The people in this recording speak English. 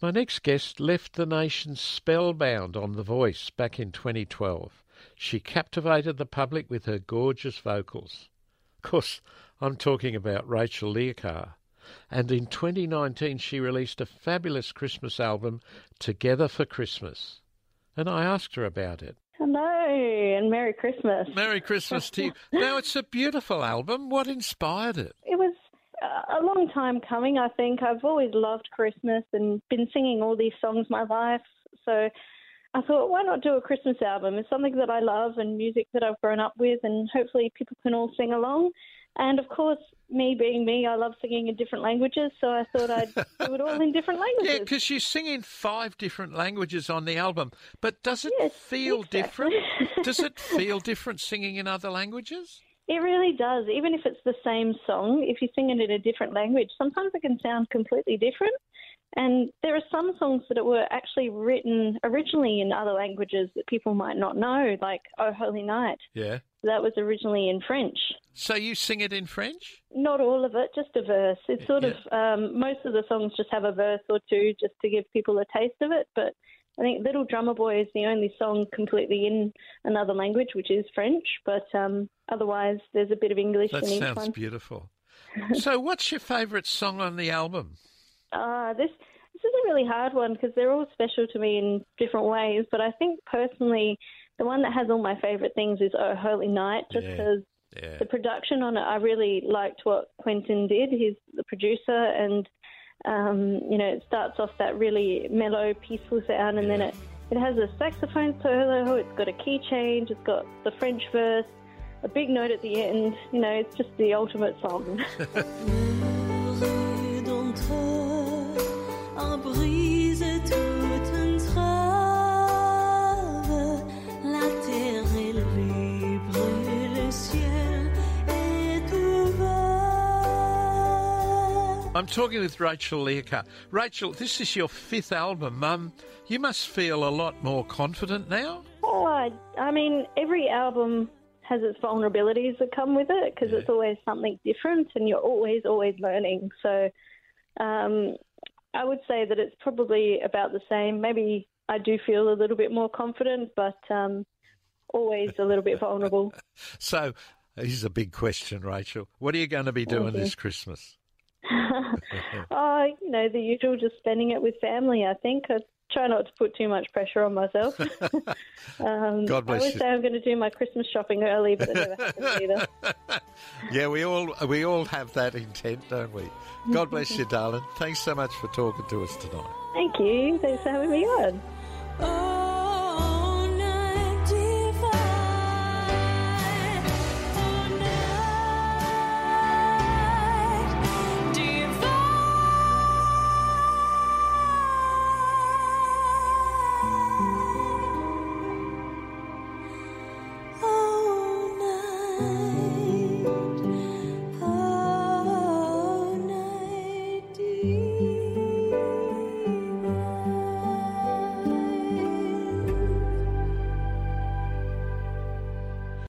My next guest left the nation spellbound on The Voice back in 2012. She captivated the public with her gorgeous vocals. Of course, I'm talking about Rachael Leahcar. And in 2019, she released a fabulous Christmas album, Together for Christmas. And I asked her about it. Hello, and Merry Christmas. Merry Christmas to you. now, it's a beautiful album. What inspired it? It was a long time coming, I think. I've always loved Christmas and been singing all these songs my life. So I thought, why not do a Christmas album? It's something that I love and music that I've grown up with, and hopefully people can all sing along. And of course, me being me, I love singing in different languages, so I thought I'd do it all in different languages. Yeah, because you sing in five different languages on the album. But does it yes, feel exactly. different? does it feel different singing in other languages? It really does. Even if it's the same song, if you sing it in a different language, sometimes it can sound completely different. And there are some songs that were actually written originally in other languages that people might not know, like Oh Holy Night. Yeah. That was originally in French. So you sing it in French? Not all of it, just a verse. It's sort Yeah. of um, most of the songs just have a verse or two just to give people a taste of it. But I think Little Drummer Boy is the only song completely in another language, which is French. But um, otherwise, there's a bit of English That in each sounds one. beautiful. so, what's your favourite song on the album? Uh, this this is a really hard one because they're all special to me in different ways. But I think personally, the one that has all my favourite things is Oh Holy Night, just Yeah. because Yeah. the production on it, I really liked what Quentin did. He's the producer, and um, you know, it starts off that really mellow, peaceful sound, and then it it has a saxophone solo. It's got a key change. It's got the French verse, a big note at the end. You know, it's just the ultimate song. I'm talking with Rachael Leahcar. Rachael, this is your fifth album. Um, you must feel a lot more confident now. Oh, I, I mean, every album has its vulnerabilities that come with it because Yeah. it's always something different and you're always, always learning. So um, I would say that it's probably about the same. Maybe I do feel a little bit more confident, but um, always a little bit vulnerable. So, here's a big question, Rachael. What are you going to be doing Okay. this Christmas? oh, you know, the usual, just spending it with family, I think. I try not to put too much pressure on myself. um, God bless I always you. say I'm going to do my Christmas shopping early, but it never happens either. Yeah, we all we all have that intent, don't we? God bless you, darling. Thanks so much for talking to us tonight. Thank you. Thanks for having me on. Oh, time.